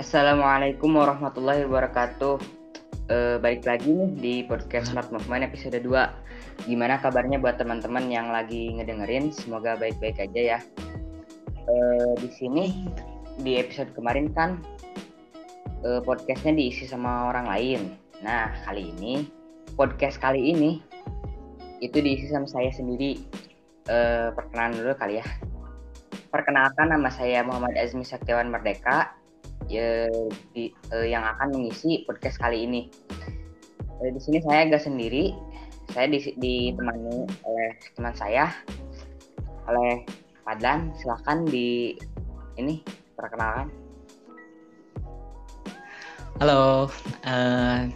Assalamualaikum warahmatullahi wabarakatuh. Eh, balik lagi nih di podcast Smart Movement episode 2. Gimana kabarnya buat teman-teman yang lagi ngedengerin? Semoga baik-baik aja ya. Eh, di sini di episode kemarin kan eh, podcastnya diisi sama orang lain. Nah kali ini podcast kali ini itu diisi sama saya sendiri. Eh, perkenalan dulu kali ya. Perkenalkan nama saya Muhammad Azmi Saktiawan Merdeka ya, di, uh, yang akan mengisi podcast kali ini. Uh, di sini saya agak sendiri, saya di, ditemani oleh teman saya, oleh Padlan. Silahkan di ini perkenalkan. Halo, uh,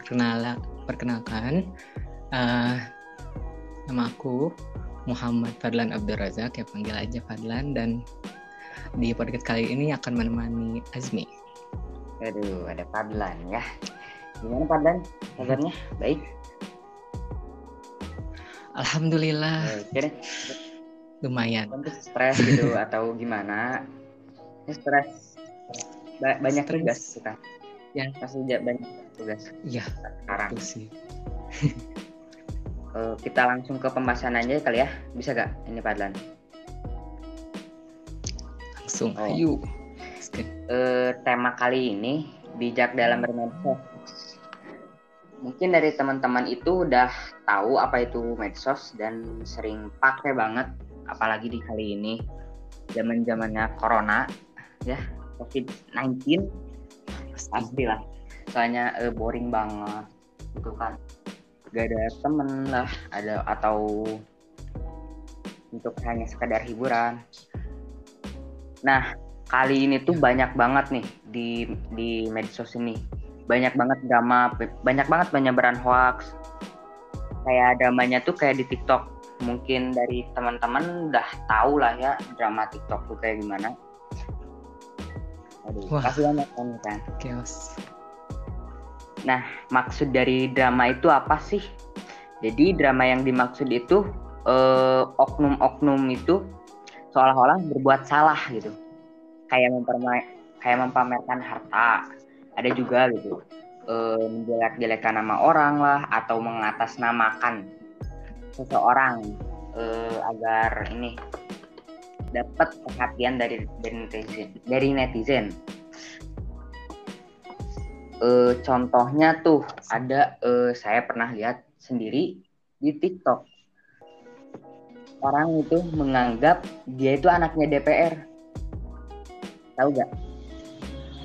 perkenalkan, perkenalkan, uh, nama aku Muhammad Fadlan Abdul Razak, ya panggil aja Fadlan dan di podcast kali ini akan menemani Azmi. Aduh, ada Padlan ya. Gimana Padlan? Kabarnya baik? Alhamdulillah. Oke deh. Lumayan. Tentu stres gitu atau gimana? Stres. Ba banyak Stres. tugas kita. Ya. Pasti banyak tugas Iya, sekarang. itu sih. Eh, kita langsung ke pembahasan aja kali ya. Bisa gak ini Padlan? Langsung, Oh. ayo. eh, tema kali ini bijak dalam bermedsos. Mungkin dari teman-teman itu udah tahu apa itu medsos dan sering pakai banget, apalagi di kali ini zaman zamannya corona, ya COVID-19 pastilah. Soalnya eh, boring banget, gitu kan. Gak ada temen lah, ada atau untuk hanya sekedar hiburan. Nah, kali ini tuh banyak banget nih di di medsos ini. Banyak banget drama banyak banget penyebaran hoax. Kayak dramanya tuh kayak di TikTok. Mungkin dari teman-teman udah tahu lah ya drama TikTok tuh kayak gimana. Aduh Wah. kasih banyak kan kan? Chaos. maksud dari drama itu apa sih? Jadi drama yang dimaksud itu eh, oknum-oknum itu seolah-olah berbuat salah gitu. Kayak memperma- kayak mempamerkan harta. Ada juga gitu eh, menjelek-jelekan nama orang lah atau mengatasnamakan seseorang eh, agar ini dapat perhatian dari dari netizen dari netizen. Eh, contohnya tuh ada eh, saya pernah lihat sendiri di TikTok orang itu menganggap dia itu anaknya DPR tahu gak?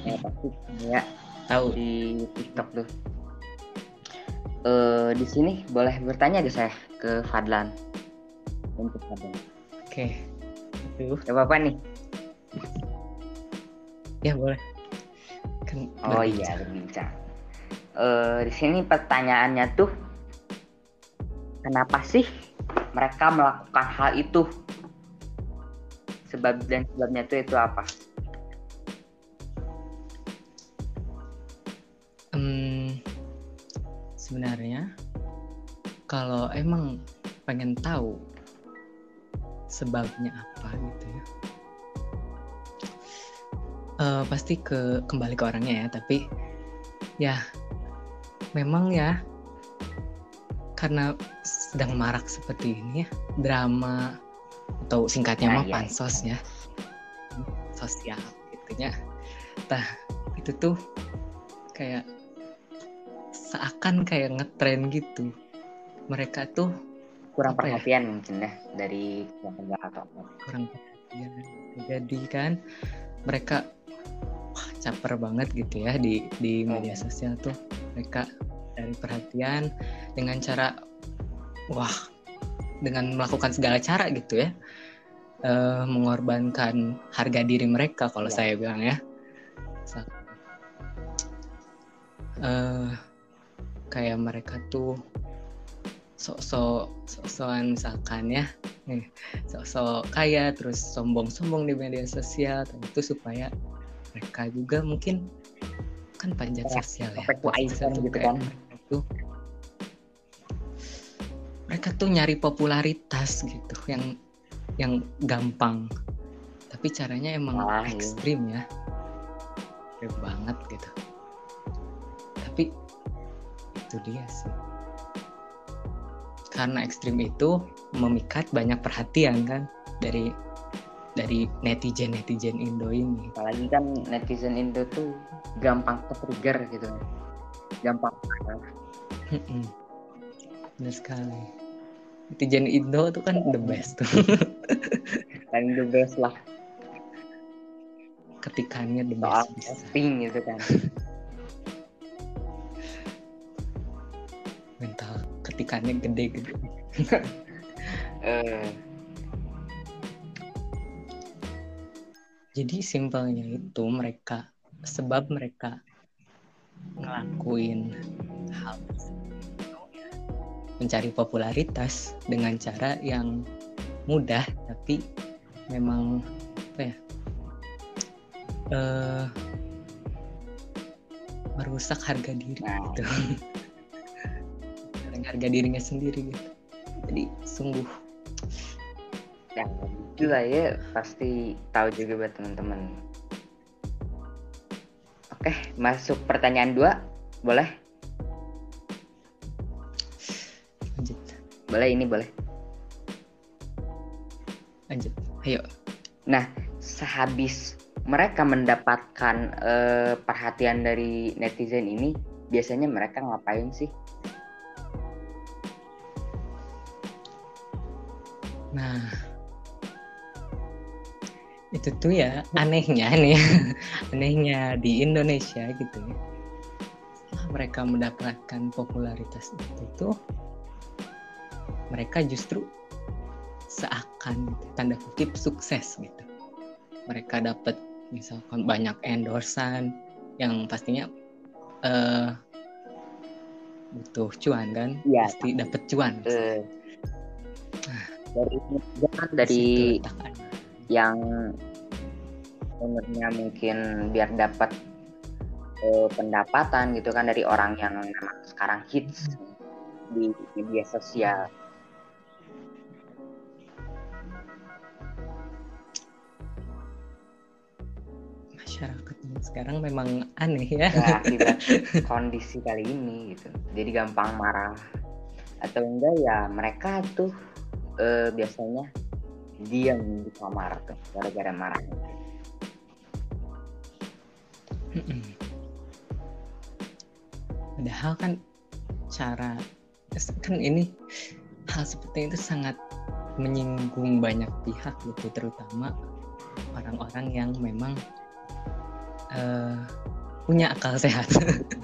Ya pasti ya Tahu. di TikTok tuh. Eh di sini boleh bertanya ke saya ke Fadlan untuk Fadlan. Oke. Itu. Gak apa-apa nih. Ya boleh. Kan Oh berbincang. iya berbincang. Eh di sini pertanyaannya tuh kenapa sih mereka melakukan hal itu? Sebab dan sebabnya tuh itu apa? Hmm, sebenarnya kalau emang pengen tahu sebabnya apa gitu ya eh, pasti ke kembali ke orangnya ya tapi ya memang ya karena sedang marak seperti ini ya. Drama atau singkatnya Nah, mah iya. pansos ya. Sosial gitunya nah itu tuh kayak seakan kayak ngetren gitu. Mereka tuh Kurang ya? perhatian mungkin ya dari keluarga atau apa. kurang perhatian. Jadi kan mereka wah caper banget gitu ya di di media sosial tuh. Mereka dari perhatian dengan cara wah dengan melakukan segala cara gitu ya eh, mengorbankan harga diri mereka kalau Iya. saya bilang ya eh kayak mereka tuh sok-sok sok-sokan misalkan ya sok-sok kaya terus sombong-sombong di media sosial tentu supaya mereka juga mungkin kan panjat Ya, sosial ya sosial tuh gitu kan. tuh mereka tuh nyari popularitas gitu yang yang gampang. Tapi caranya emang Ah, ekstrim ya. Ekstrim banget gitu. Tapi itu dia sih. Karena ekstrim itu memikat banyak perhatian kan dari dari netizen netizen Indo ini. Apalagi kan netizen Indo tuh gampang ke trigger gitu gampang benar sekali. Netizen Indo tuh kan the best tuh. Paling the best lah. Ketikannya the soal best posting gitu kan. Mental ketikannya gede-gede uh, jadi simpelnya itu mereka sebab mereka ngelakuin hal mencari popularitas dengan cara yang mudah tapi memang apa ya uh, merusak harga diri Nah. gitu. Harga dirinya sendiri gitu. Jadi sungguh. Ya itulah ya pasti tahu juga buat teman-teman oke masuk pertanyaan dua boleh boleh ini boleh. Lanjut. Ayo. Sehabis mereka mendapatkan eh, perhatian dari netizen ini biasanya mereka ngapain sih? Nah, itu tuh ya anehnya nih, anehnya di Indonesia gitu ya. Mereka mendapatkan popularitas itu tuh, mereka justru seakan gitu, tanda kutip sukses gitu. Mereka dapat misalkan banyak endorsan yang pastinya eh, butuh cuan kan, Iya. pasti dapat cuan. Eh, dari dari situ yang umurnya mungkin biar dapat eh, pendapatan gitu kan dari orang yang memang sekarang hits di media sosial. Sekarang memang aneh ya. Akibat kondisi kali ini gitu. Jadi gampang marah atau enggak ya mereka tuh eh, biasanya diam di kamar tuh gara-gara marah. Padahal kan cara kan ini hal seperti itu sangat menyinggung banyak pihak gitu terutama orang-orang yang memang eh, punya akal sehat.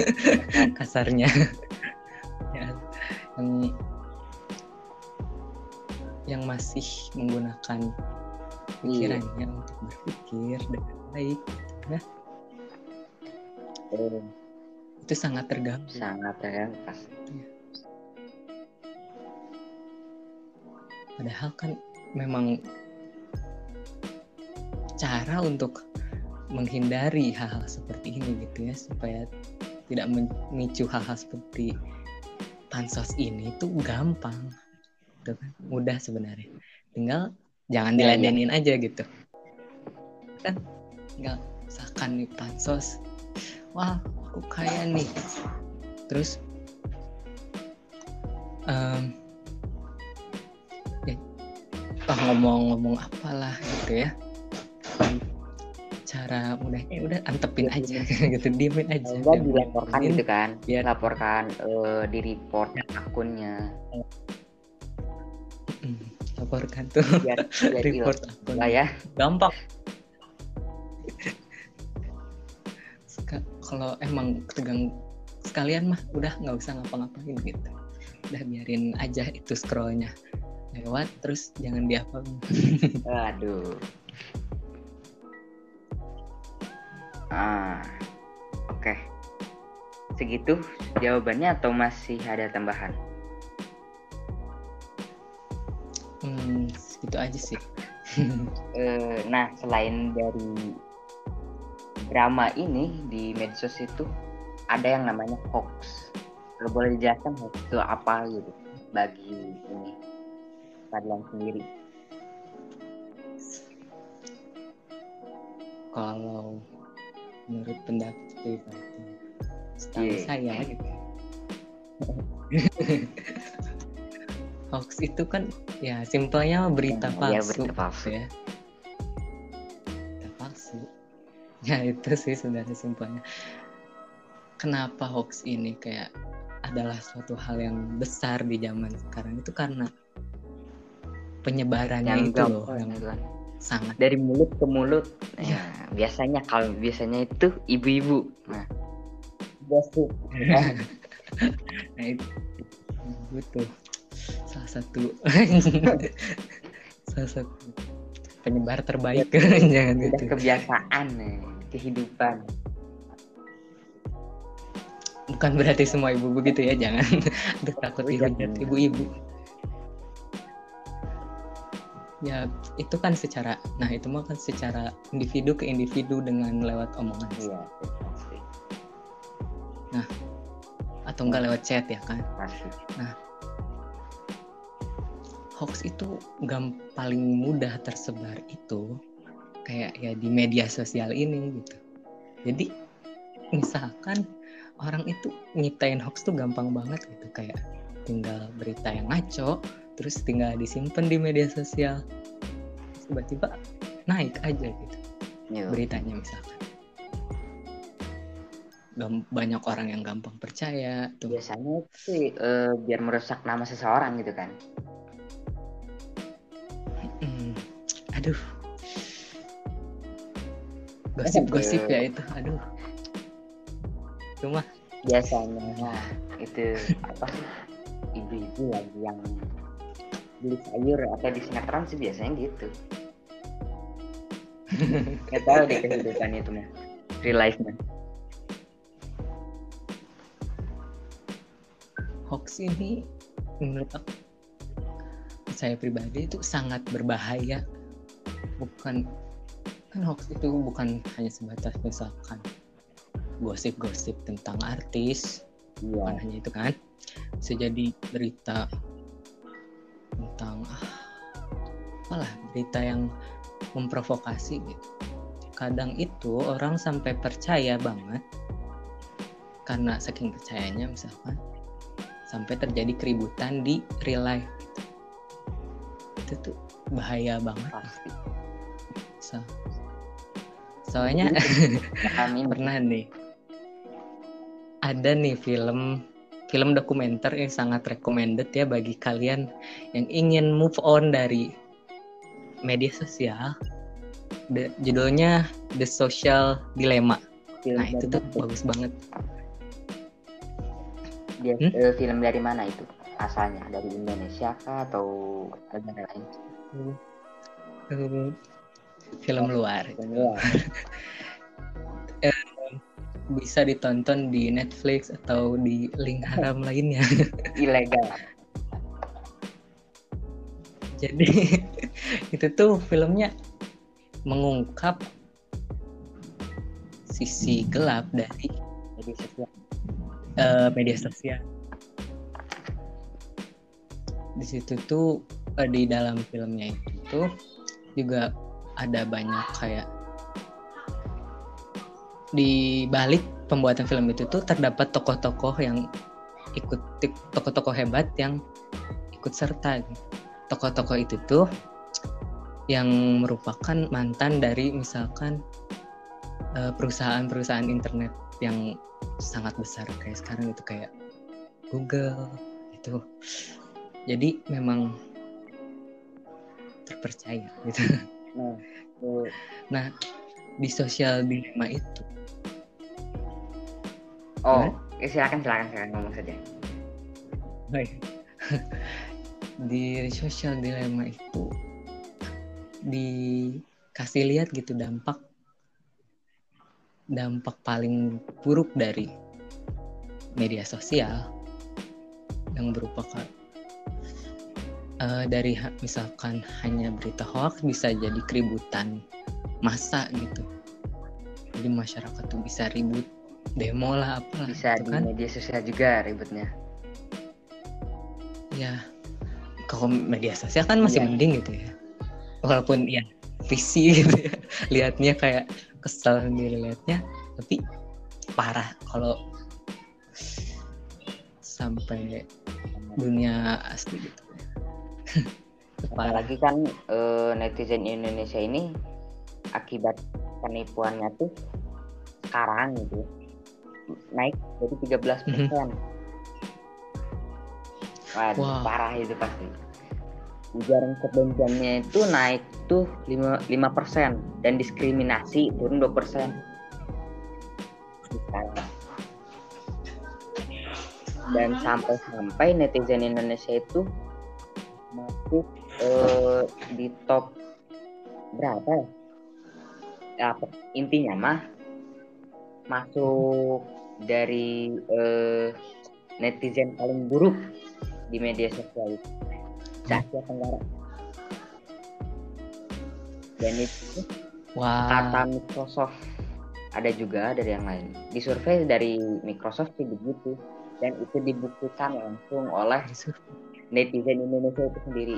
Kasarnya. Ya, yang yang masih menggunakan pikirannya untuk berpikir dengan baik ya. Eh, itu sangat terganggu. Sangat ya pas Padahal kan memang cara untuk menghindari hal-hal seperti ini gitu ya supaya tidak memicu hal-hal seperti pansos ini tuh gampang gitu kan? Mudah sebenarnya. Tinggal jangan Ya, ya. diladenin aja gitu. Kan tinggal misalkan nih pansos wah aku kaya nih. Terus em, ya, ngomong-ngomong apalah gitu ya cara mudahnya udah antepin aja gitu diemin aja enggak Diemin. dilaporkan Diemin. gitu kan biar- laporkan eh, di report akunnya. Mm, laporkan tuh biar biar report akun lah ya? Gampang. Kalau emang tegang sekalian mah udah nggak usah ngapa-ngapain gitu. Udah biarin aja itu scrollnya lewat terus jangan dihafal aduh ah oke. Segitu jawabannya atau masih ada tambahan? Hmm, segitu aja sih. Eh, nah selain dari drama ini di medsos itu ada yang namanya hoax. Lo boleh dijelaskan hoax itu apa gitu bagi ini Fadlan sendiri? Kalau menurut pendapat pribadi setahu Iya. saya gitu hoax itu kan ya simpelnya berita Ya, palsu berita palsu. ya berita palsu ya itu sih sebenarnya simpelnya kenapa hoax ini kayak adalah suatu hal yang besar di zaman sekarang itu karena penyebarannya yang itu loh yang gitu kan. sangat dari mulut ke mulut Iya. nah, biasanya kalau biasanya itu ibu-ibu. Nah. Gosip nah itu. Itu salah satu. Salah satu penyebar terbaik. Jangan udah gitu. kebiasaan nih kehidupan. Bukan berarti semua ibu begitu ya jangan. Takut dihujat jangan. ibu-ibu ya itu kan secara nah itu mah kan secara individu ke individu dengan lewat omongan iya pasti. Atau enggak lewat chat ya kan? Pasti. Hoax itu gam paling mudah tersebar itu kayak ya di media sosial ini gitu. Jadi misalkan orang itu nyiptain hoax tuh gampang banget gitu kayak tinggal berita yang ngaco terus tinggal disimpan di media sosial. Tiba-tiba naik aja gitu Iya. beritanya misalkan. Gam- banyak orang yang gampang percaya tuh. Biasanya sih eh, biar merusak nama seseorang gitu kan? Hmm, aduh. Gosip-gosip ya itu aduh. Cuma biasanya nah, itu apa ibu-ibu lagi yang beli sayur atau di sinetron sih biasanya gitu. Nggak tahu deh kehidupan itu mah real life mah hoax ini menurut aku saya pribadi itu sangat berbahaya. Bukan kan hoax itu bukan hanya sebatas misalkan gosip-gosip tentang artis. Bukan iya hanya itu kan. Bisa jadi berita tentang ah, apalah berita yang memprovokasi gitu. Kadang itu orang sampai percaya banget karena saking percayanya misalkan sampai terjadi keributan di real life. Gitu. itu tuh bahaya banget. Pasti. So- soalnya kami pernah nih ada nih film film dokumenter yang sangat recommended ya bagi kalian yang ingin move on dari media sosial. The- judulnya The Social Dilemma. Film nah itu tuh bagus banget. Dia Hmm? eh, film dari mana itu? Asalnya dari Indonesia kah atau negara lain? Eh, film luar Film luar. bisa ditonton di Netflix atau di link haram lainnya. Ilegal. Jadi itu tuh filmnya mengungkap sisi gelap dari jadi sosial. eh, media sosial. Di situ tuh eh, di dalam filmnya itu tuh juga ada banyak kayak di balik pembuatan film itu tuh terdapat tokoh-tokoh yang ikut tokoh-tokoh hebat yang ikut serta gitu. tokoh-tokoh itu tuh yang merupakan mantan dari misalkan eh, perusahaan-perusahaan internet yang sangat besar. Kayak sekarang itu kayak Google itu jadi memang terpercaya gitu. Nah nah di sosial dilema itu oh ya, silakan silakan silakan ngomong saja. Di sosial dilema itu dikasih lihat gitu dampak dampak paling buruk dari media sosial yang berupa eh, dari ha- misalkan hanya berita hoax bisa jadi keributan massa gitu. Jadi masyarakat tuh bisa ribut demo lah apalah bisa gitu di kan. media sosial juga ributnya ya kalau media sosial kan masih Iya. mending gitu ya. Walaupun ya visi gitu ya. Lihatnya kayak kesel sendiri liatnya tapi parah kalau sampai dunia asli gitu apalagi kan eh, netizen Indonesia ini akibat penipuannya tuh sekarang gitu naik jadi 13 persen. Waduh, Wah. parah itu pasti. Ujaran kebenciannya itu naik tuh 5 5 persen dan diskriminasi turun 2 persen. Dan sampai-sampai netizen Indonesia itu masuk eh, di top berapa ya? Ya, apa- intinya mah masuk dari eh, netizen paling buruk di media sosial itu. Se Asia Tenggara. Dan itu wah. kata Microsoft. Ada juga dari yang lain. Di survei dari Microsoft sih begitu. Dan itu dibuktikan langsung oleh netizen Indonesia itu sendiri.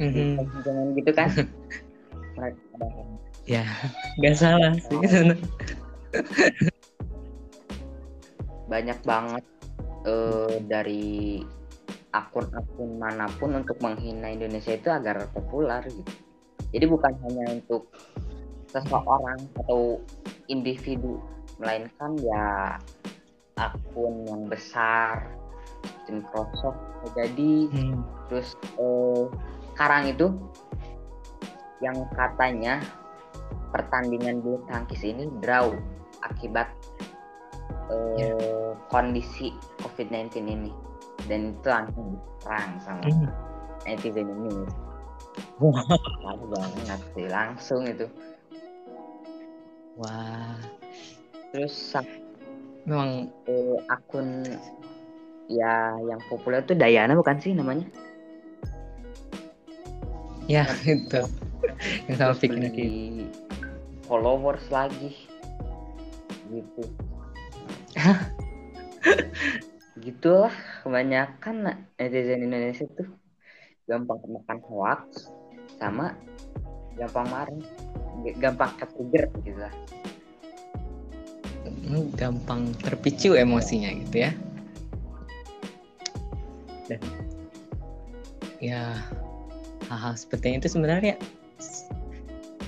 Mhm. jangan gitu kan. Ya nggak salah sih banyak banget eh, dari akun-akun mana pun untuk menghina Indonesia itu agar populer gitu. Jadi bukan hanya untuk seseorang atau individu, melainkan ya akun yang besar, Microsoft jadi Hmm. terus eh, sekarang itu yang katanya pertandingan bulu tangkis ini draw akibat eh, kondisi COVID-19 ini. Dan itu langsung diserang sama Hmm. netizen ini. Parah banget sih langsung itu. Wah. Terus memang eh, akun ya yang populer tuh Dayana bukan sih namanya? Ya itu. Yang sama pikirnya gitu. followers lagi gitu. Gitulah kebanyakan netizen Indonesia tuh. Gampang makan hoax sama gampang marah gampang ke trigger gitu lah. Hmm, gampang terpicu emosinya gitu ya. Dan ya hal-hal seperti itu sebenarnya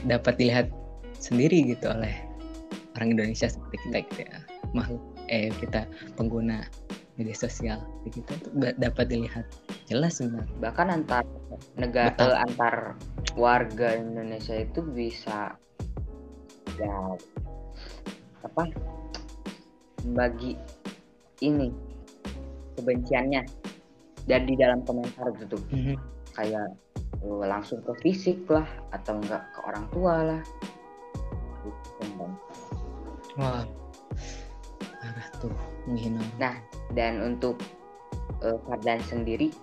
dapat dilihat sendiri gitu oleh orang Indonesia seperti kita gitu ya. Makhluk eh kita pengguna media sosial gitu. Itu da- dapat dilihat jelas sebenarnya bahkan antar negara Betul. eh, antar warga Indonesia itu bisa ya apa membagi ini kebenciannya dan di dalam komentar gitu. Tuh kayak eh, langsung ke fisik lah atau enggak ke orang tua lah. Wah parah tuh menghina Nah, dan untuk Fadlan sendiri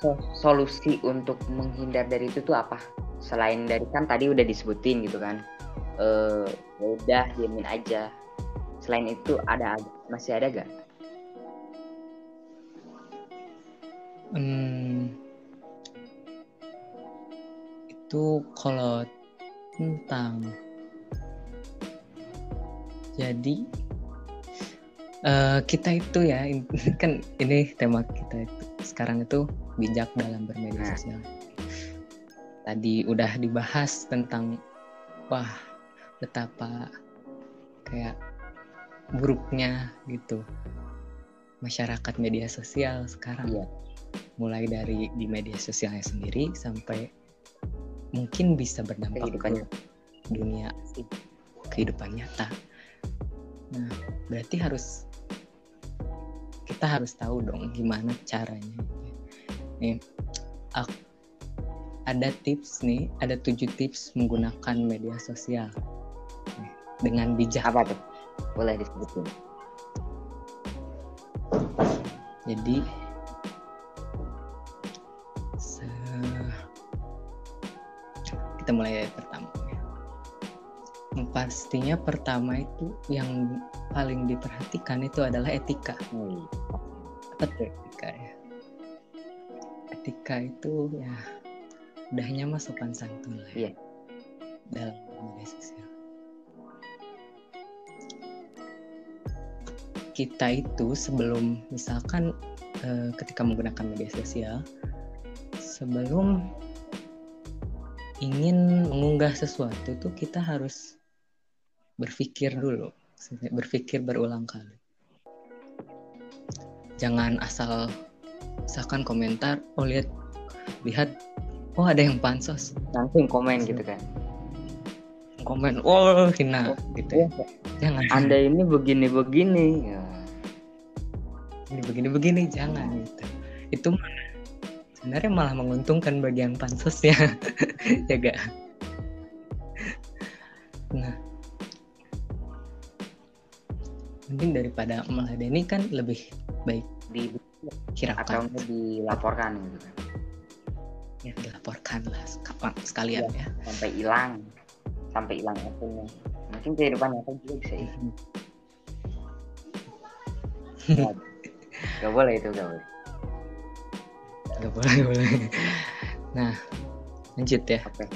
so- solusi untuk menghindar dari itu tuh apa? Selain dari kan tadi udah disebutin gitu kan. Eh ya udah diemin aja. Selain itu ada masih ada gak? Hmm, itu kalau tentang jadi eh, kita itu ya kan ini tema kita itu sekarang itu bijak dalam bermedia Nah. sosial. Tadi udah dibahas tentang wah betapa kayak buruknya gitu masyarakat media sosial sekarang Iya. mulai dari di media sosialnya sendiri sampai mungkin bisa berdampak ke dunia kehidupan nyata. Nah, berarti harus kita harus tahu dong gimana caranya. Nih, ak- ada tips nih, ada tujuh tips menggunakan media sosial Nih, dengan bijak. Apa tuh? Boleh disebutin. Jadi kita mulai dari Pastinya pertama itu yang paling diperhatikan itu adalah etika. Hmm. Apa tuh etika ya? Etika itu ya udahnya mah sopan santun lah. ya. Iya. dalam media sosial. Kita itu sebelum misalkan uh, ketika menggunakan media sosial, sebelum ingin mengunggah sesuatu tuh kita harus berpikir dulu, berpikir berulang kali. Jangan asal misalkan komentar, oh lihat lihat oh ada yang pansos. Langsung komen gitu kan. Komen oh hina oh, gitu. Ya. jangan. Anda ini begini begini ya. ini begini begini jangan gitu. Itu sebenarnya malah menguntungkan bagian pansos ya. Ya gak nah mending daripada meladeni kan lebih baik di atau dilaporkan gitu kan? Ya dilaporkan lah sekalian ya, ya. sampai hilang. Sampai hilang akunnya mungkin kehidupan nyata juga bisa hmm. gak boleh itu gak boleh. Gak boleh gak boleh. Nah lanjut ya. Okay.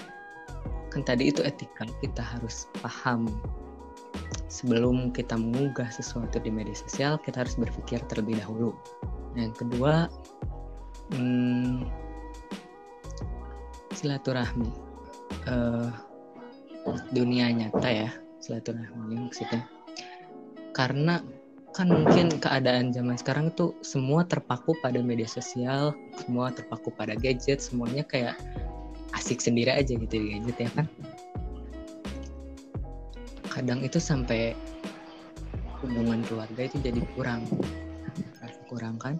kan tadi itu etika kita harus paham sebelum kita mengunggah sesuatu di media sosial kita harus berpikir terlebih dahulu. Yang kedua hmm, silaturahmi. Uh, dunia nyata ya silaturahmi maksudnya. Karena kan mungkin keadaan zaman sekarang itu semua terpaku pada media sosial semua terpaku pada gadget semuanya kayak asik sendiri aja gitu di gadget ya kan kadang itu sampai hubungan keluarga itu jadi kurang kurang kan?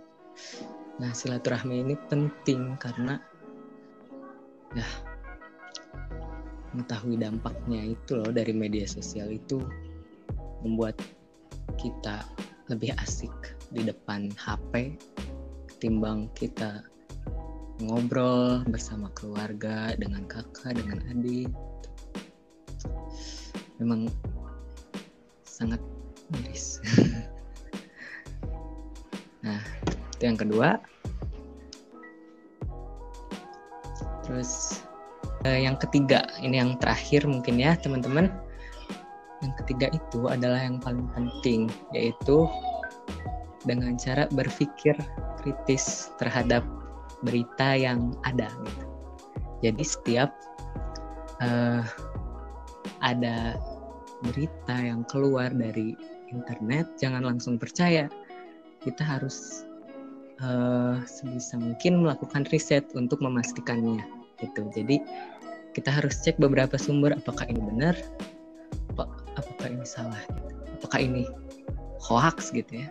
Nah silaturahmi ini penting karena ya mengetahui dampaknya itu loh dari media sosial itu membuat kita lebih asik di depan HP ketimbang kita ngobrol bersama keluarga dengan kakak dengan adik. Memang sangat miris nah itu yang kedua Terus uh, yang ketiga, ini yang terakhir mungkin ya teman-teman. Yang ketiga itu adalah yang paling penting, yaitu dengan cara berpikir kritis terhadap berita yang ada. Gitu. Jadi setiap uh, ada berita yang keluar dari internet, jangan langsung percaya. Kita harus uh, sebisa mungkin melakukan riset untuk memastikannya gitu. Jadi kita harus cek beberapa sumber apakah ini benar apa, apakah ini salah gitu. apakah ini hoax gitu ya.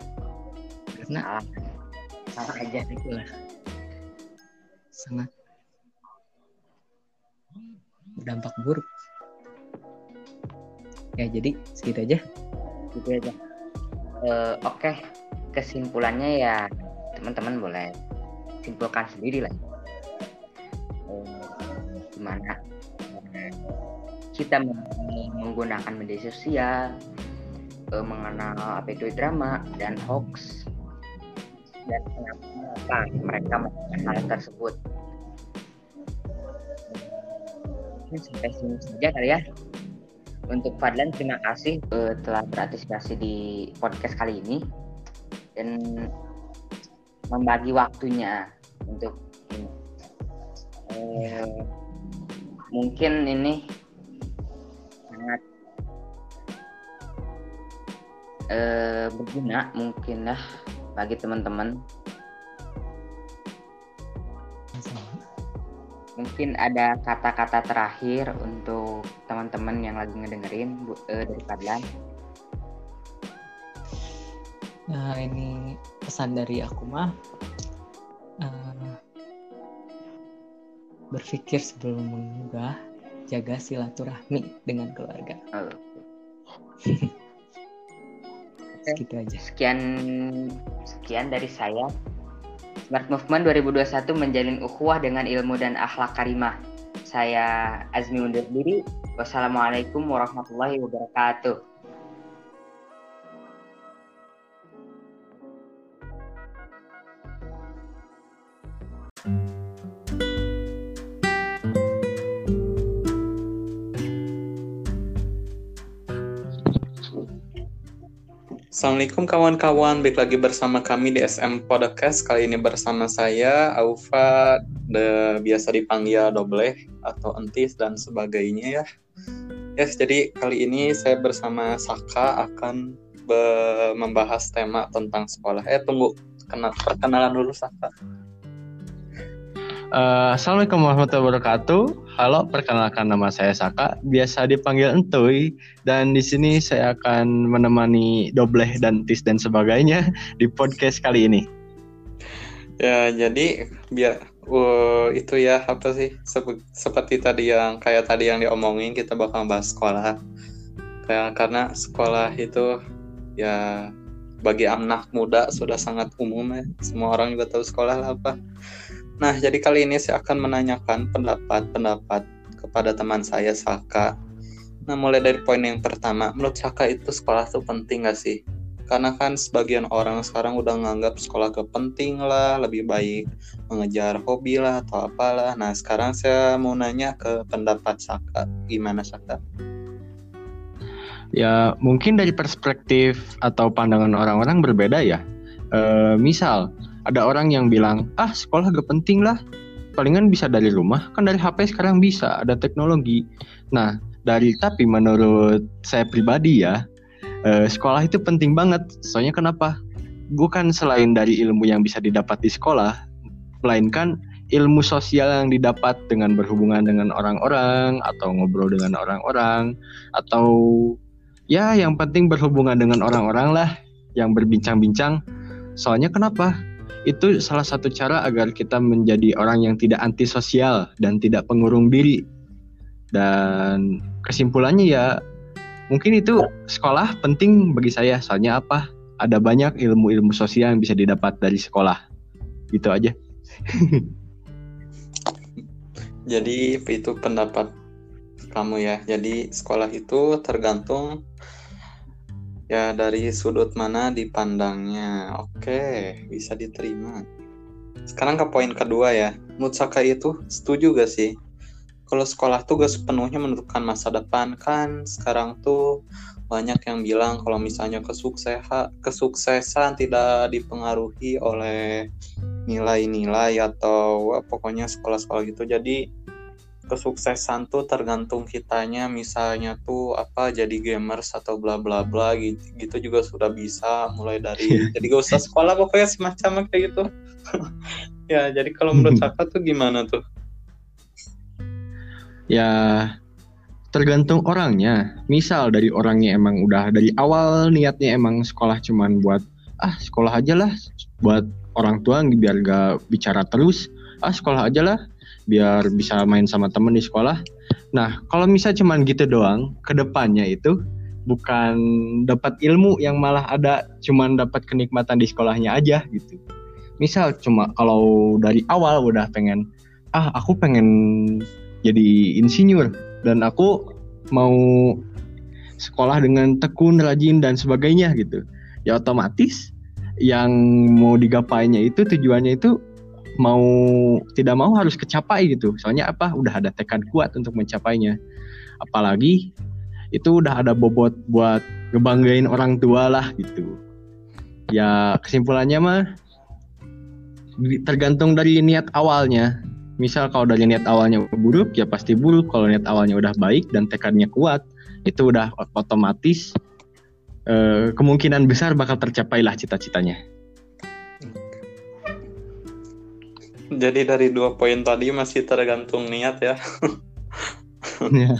Karena salah aja. Itulah. Sangat berdampak buruk ya jadi segitu aja. Gitu aja. Uh, oke. Okay. kesimpulannya ya teman-teman boleh simpulkan sendiri lah. Gimana kita menggunakan media sosial eh, mengenal apa itu drama dan hoax dan kenapa mereka melakukan hal tersebut. Sampai sini saja kali ya untuk Fadlan terima kasih uh, telah berpartisipasi di podcast kali ini dan membagi waktunya untuk ini. Uh, mungkin ini sangat eh, berguna mungkin lah bagi teman-teman mungkin ada kata-kata terakhir untuk teman-teman yang lagi ngedengerin bu, eh, dari Padlan nah ini pesan dari aku mah uh, berpikir sebelum mengunggah, jaga silaturahmi dengan keluarga. Oh. Segitu aja. Sekian sekian dari saya. Smart Movement 2021 menjalin ukhuwah dengan ilmu dan akhlak karimah. Saya Azmi undur diri. Wassalamualaikum warahmatullahi wabarakatuh. Assalamualaikum kawan-kawan, balik lagi bersama kami di SM Podcast. Kali ini bersama saya, Aufa, de, biasa dipanggil Doble atau Entis dan sebagainya ya. Yes, jadi kali ini saya bersama Saka akan membahas tema tentang sekolah. Eh tunggu, kenal perkenalan dulu Saka. Uh, Assalamualaikum warahmatullahi wabarakatuh. Halo, perkenalkan nama saya Saka, biasa dipanggil Entuy, dan di sini saya akan menemani Dobleh dan Tis dan sebagainya di podcast kali ini. Ya, jadi biar uh, itu ya apa sih Sep seperti tadi yang kayak tadi yang diomongin kita bakal bahas sekolah. Kayak karena sekolah itu ya bagi anak muda sudah sangat umum ya. Semua orang juga tahu sekolah lah apa Nah, jadi kali ini saya akan menanyakan pendapat-pendapat kepada teman saya Saka. Nah, mulai dari poin yang pertama, menurut Saka itu sekolah itu penting gak sih? Karena kan sebagian orang sekarang udah nganggap sekolah kepenting lah, lebih baik mengejar hobi lah atau apalah. Nah, sekarang saya mau nanya ke pendapat Saka. Gimana Saka? Ya, mungkin dari perspektif atau pandangan orang-orang berbeda ya. E, misal, ada orang yang bilang ah sekolah gak penting lah. Palingan bisa dari rumah kan dari HP sekarang bisa ada teknologi. Nah dari tapi menurut saya pribadi ya eh, sekolah itu penting banget. Soalnya kenapa? Bukan selain dari ilmu yang bisa didapat di sekolah melainkan ilmu sosial yang didapat dengan berhubungan dengan orang-orang atau ngobrol dengan orang-orang atau ya yang penting berhubungan dengan orang-orang lah yang berbincang-bincang. Soalnya kenapa itu salah satu cara agar kita menjadi orang yang tidak antisosial dan tidak pengurung diri. Dan kesimpulannya ya mungkin itu sekolah penting bagi saya. Soalnya apa? Ada banyak ilmu-ilmu sosial yang bisa didapat dari sekolah. Gitu aja. Jadi itu pendapat kamu ya. Jadi sekolah itu tergantung Ya, dari sudut mana dipandangnya. Oke, bisa diterima. Sekarang ke poin kedua ya. Mutsaka itu setuju gak sih? Kalau sekolah tuh gak sepenuhnya menentukan masa depan kan sekarang tuh banyak yang bilang kalau misalnya kesuksesan kesuksesan tidak dipengaruhi oleh nilai-nilai atau pokoknya sekolah-sekolah gitu. Jadi kesuksesan tuh tergantung kitanya misalnya tuh apa jadi gamers atau bla bla bla gitu, gitu juga sudah bisa mulai dari jadi gak usah sekolah pokoknya semacam kayak gitu. Ya jadi kalau menurut Saka tuh gimana tuh? Ya tergantung orangnya. Misal dari orangnya emang udah dari awal niatnya emang sekolah cuman buat ah sekolah aja lah buat orang tua biar gak bicara terus. Ah sekolah aja lah biar bisa main sama temen di sekolah. Nah, kalau misalnya cuman gitu doang, ke depannya itu bukan dapat ilmu yang malah ada cuman dapat kenikmatan di sekolahnya aja gitu. Misal cuma kalau dari awal udah pengen ah aku pengen jadi insinyur dan aku mau sekolah dengan tekun, rajin dan sebagainya gitu. Ya otomatis yang mau digapainya itu tujuannya itu mau tidak mau harus kecapai gitu. Soalnya apa? Udah ada tekad kuat untuk mencapainya. Apalagi itu udah ada bobot buat ngebanggain orang tua lah gitu. Ya kesimpulannya mah tergantung dari niat awalnya. Misal kalau dari niat awalnya buruk ya pasti buruk. Kalau niat awalnya udah baik dan tekadnya kuat itu udah otomatis eh, kemungkinan besar bakal tercapai lah cita-citanya. Jadi dari dua poin tadi masih tergantung niat ya. ya.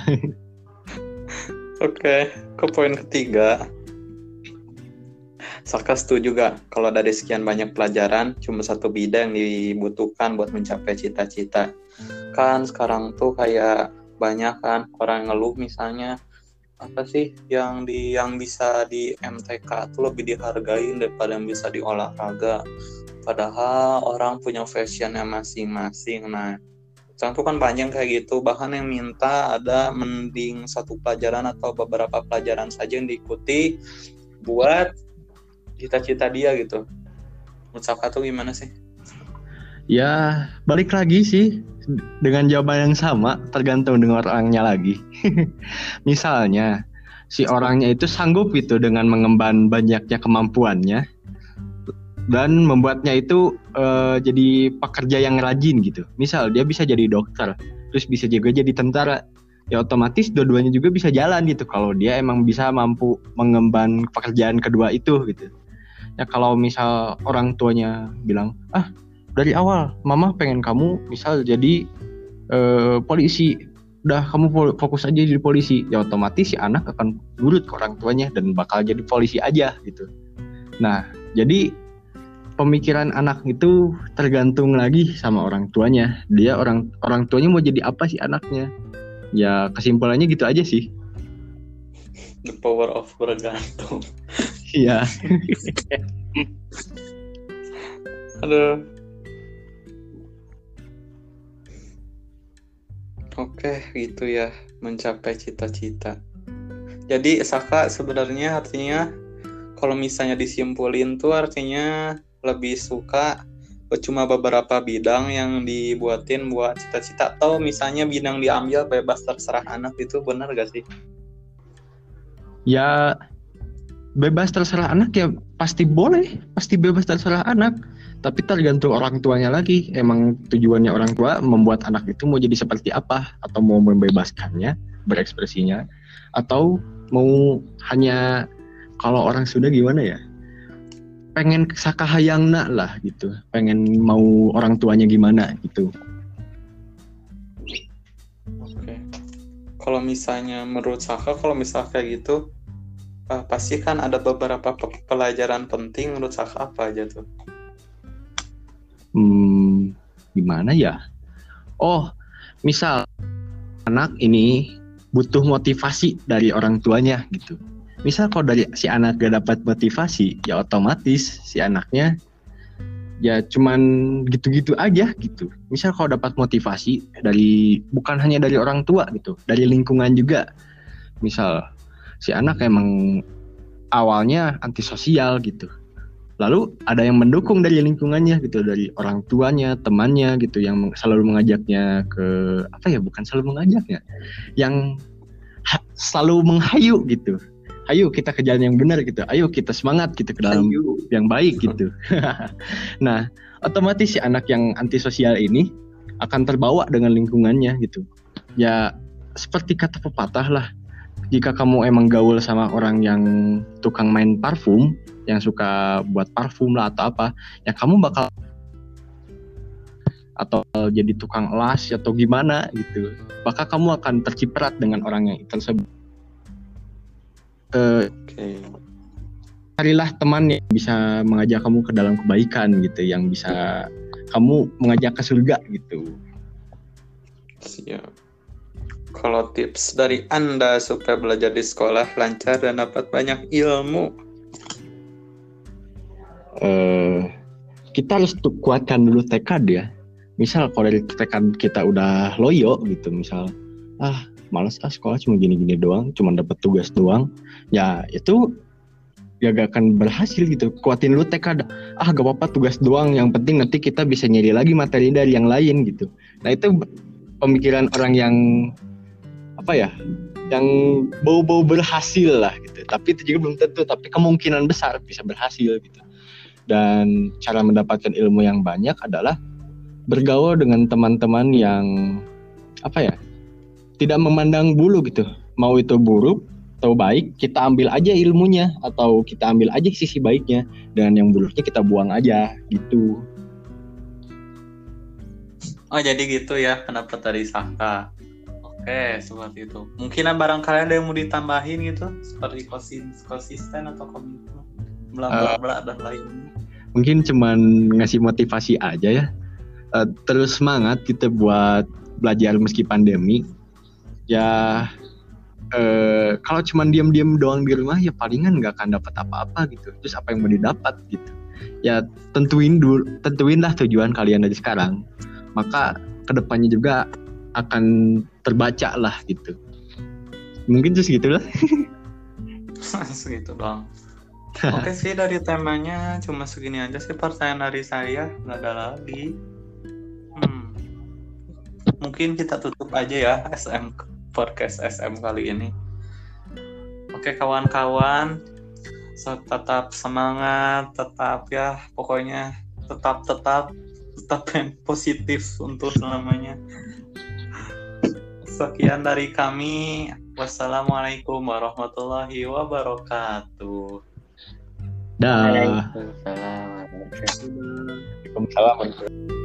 Oke, ke poin ketiga. Saka setuju gak kalau dari sekian banyak pelajaran cuma satu bidang yang dibutuhkan buat mencapai cita-cita? Kan sekarang tuh kayak banyak kan orang ngeluh misalnya apa sih yang di yang bisa di MTK tuh lebih dihargai daripada yang bisa di olahraga? Padahal orang punya fashionnya masing-masing. Nah contoh kan banyak kayak gitu. Bahkan yang minta ada mending satu pelajaran atau beberapa pelajaran saja yang diikuti buat cita-cita dia gitu. Menurut tuh gimana sih ya balik lagi sih dengan jawaban yang sama tergantung dengan orangnya lagi misalnya si orangnya itu sanggup gitu dengan mengemban banyaknya kemampuannya dan membuatnya itu uh, jadi pekerja yang rajin gitu. Misal dia bisa jadi dokter, terus bisa juga jadi tentara. Ya otomatis dua-duanya juga bisa jalan gitu kalau dia emang bisa mampu mengemban pekerjaan kedua itu gitu. Ya kalau misal orang tuanya bilang, "Ah, dari awal mama pengen kamu misal jadi uh, polisi. Udah kamu fokus aja jadi polisi. Ya otomatis si anak akan nurut ke orang tuanya dan bakal jadi polisi aja gitu. Nah jadi pemikiran anak itu tergantung lagi sama orang tuanya. Dia orang orang tuanya mau jadi apa sih anaknya? Ya kesimpulannya gitu aja sih. The power of bergantung. Iya. Aduh Oke, gitu ya, mencapai cita-cita. Jadi Saka sebenarnya artinya kalau misalnya disimpulin tuh artinya lebih suka cuma beberapa bidang yang dibuatin buat cita-cita atau misalnya bidang diambil bebas terserah anak itu benar gak sih? Ya bebas terserah anak ya pasti boleh, pasti bebas terserah anak tapi tergantung orang tuanya lagi. Emang tujuannya orang tua membuat anak itu mau jadi seperti apa? Atau mau membebaskannya berekspresinya? Atau mau hanya kalau orang sudah gimana ya? Pengen sakahayang nak lah gitu. Pengen mau orang tuanya gimana gitu. Oke. Kalau misalnya menurut Saka kalau misalnya kayak gitu uh, pasti kan ada beberapa pelajaran penting menurut Saka apa aja tuh hmm, gimana ya? Oh, misal anak ini butuh motivasi dari orang tuanya gitu. Misal kalau dari si anak gak dapat motivasi, ya otomatis si anaknya ya cuman gitu-gitu aja gitu. Misal kalau dapat motivasi dari bukan hanya dari orang tua gitu, dari lingkungan juga. Misal si anak emang awalnya antisosial gitu lalu ada yang mendukung dari lingkungannya gitu dari orang tuanya temannya gitu yang selalu mengajaknya ke apa ya bukan selalu mengajaknya yang selalu menghayu gitu. Ayo kita ke jalan yang benar gitu. Ayo kita semangat gitu ke dalam ayo. yang baik gitu. Nah otomatis si anak yang antisosial ini akan terbawa dengan lingkungannya gitu. Ya seperti kata pepatah lah jika kamu emang gaul sama orang yang tukang main parfum yang suka buat parfum lah atau apa ya kamu bakal atau jadi tukang las atau gimana gitu. Maka kamu akan terciprat dengan orang yang tersebut. Uh, okay. carilah teman yang bisa mengajak kamu ke dalam kebaikan gitu yang bisa kamu mengajak ke surga gitu. Siap kalau tips dari anda supaya belajar di sekolah lancar dan dapat banyak ilmu uh, kita harus kuatkan dulu tekad ya. Misal kalau dari tekad kita udah loyo gitu, misal ah malas ah sekolah cuma gini-gini doang, cuma dapat tugas doang, ya itu ya gak akan berhasil gitu. Kuatin dulu tekad, ah gak apa-apa tugas doang, yang penting nanti kita bisa nyari lagi materi dari yang lain gitu. Nah itu pemikiran orang yang apa ya, yang bau-bau berhasil lah gitu. Tapi itu juga belum tentu, tapi kemungkinan besar bisa berhasil gitu. Dan cara mendapatkan ilmu yang banyak adalah bergaul dengan teman-teman yang apa ya tidak memandang bulu gitu. Mau itu buruk atau baik kita ambil aja ilmunya atau kita ambil aja sisi baiknya. Dan yang buruknya kita buang aja gitu. Oh jadi gitu ya pendapat dari Saka oke seperti itu. Mungkin barangkali ada yang mau ditambahin gitu seperti konsisten atau komitmen. Bla bla eh, bla dan lainnya mungkin cuman ngasih motivasi aja ya. Uh, terus semangat kita buat belajar meski pandemi. Ya uh, kalau cuman diam-diam doang di rumah ya palingan nggak akan dapat apa-apa gitu. Terus apa yang mau didapat gitu. Ya tentuin dulu tentuin lah tujuan kalian dari sekarang. Maka ke depannya juga akan terbaca lah gitu mungkin terus gitu lah segitu dong Oke sih dari temanya cuma segini aja sih pertanyaan dari saya nggak ada lagi. Hmm. Mungkin kita tutup aja ya SM podcast SM kali ini. Oke kawan-kawan, so, tetap semangat, tetap ya pokoknya tetap tetap tetap yang positif untuk selamanya. Sekian dari kami. Wassalamualaikum warahmatullahi wabarakatuh. Dah. Waalaikumsalam warahmatullahi wabarakatuh. Waalaikumsalam.